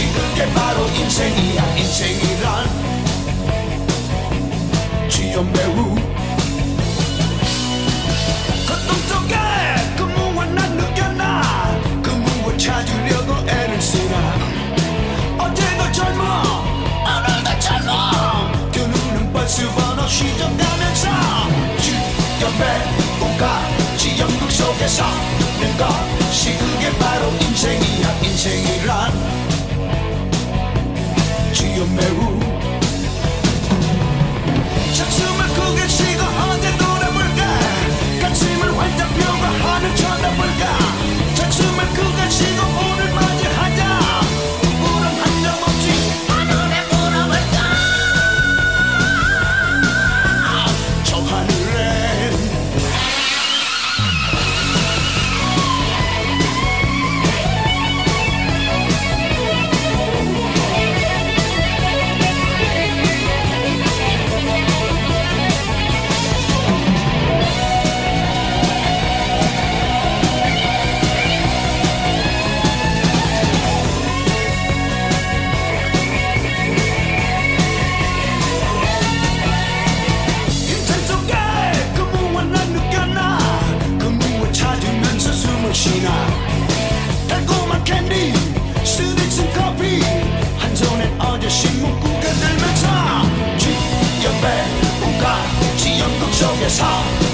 것이 그게 바로 인생이야 인생이란. 주연 배우. 거동 속에 그 무엇 난 느꼈나. 그 무엇 찾으려고 애를 쓰나. 어제도 젊어 오늘도 젊어. 두 눈은 벌써 번호 시정가면서. 주연배 꿈까지 연극 속에서 는 것이 그게 바로 인생이야 인생이란 주연 배우 작숨을 쉬고 어디 돌아볼까? 가슴을 활짝 펴고 하늘 쳐다볼까? 작숨을 크게 쉬고 오늘 맞이하자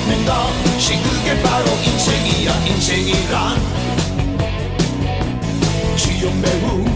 사는 것이 그게 바로 인생이야 인생이란. 주연 배우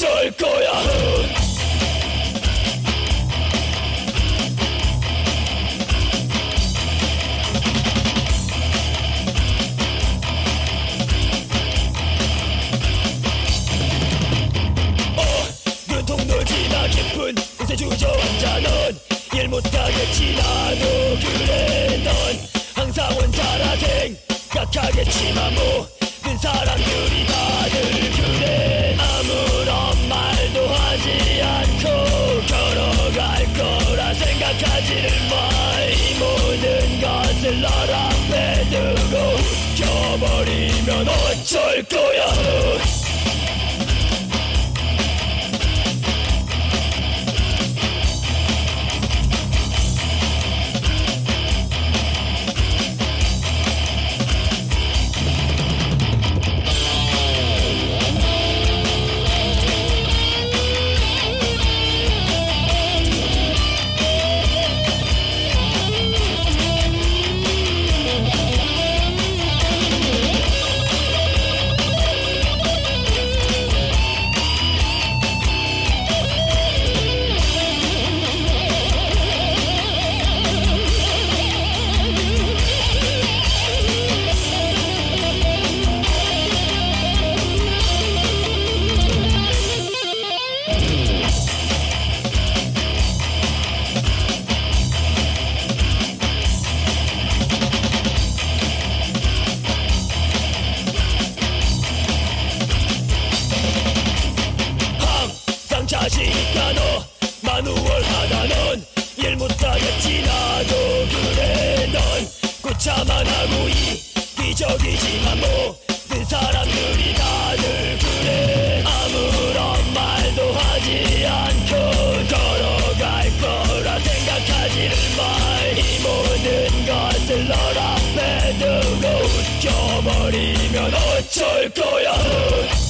어쩔 거야. 주저앉아 넌일 못하겠지 나도 그래 넌 항상 혼자라 생각하겠지만 모든 사람들이 넌 어쩔 거야? 일 못하겠지 나도 그래 넌 고차만 하고 이기적이지만 모든 사람들이 다들 그래 아무런 말도 하지 않고 걸어갈 거라 생각하지를 마이 모든 것을 널 앞에 두고 웃겨버리면 어쩔 거야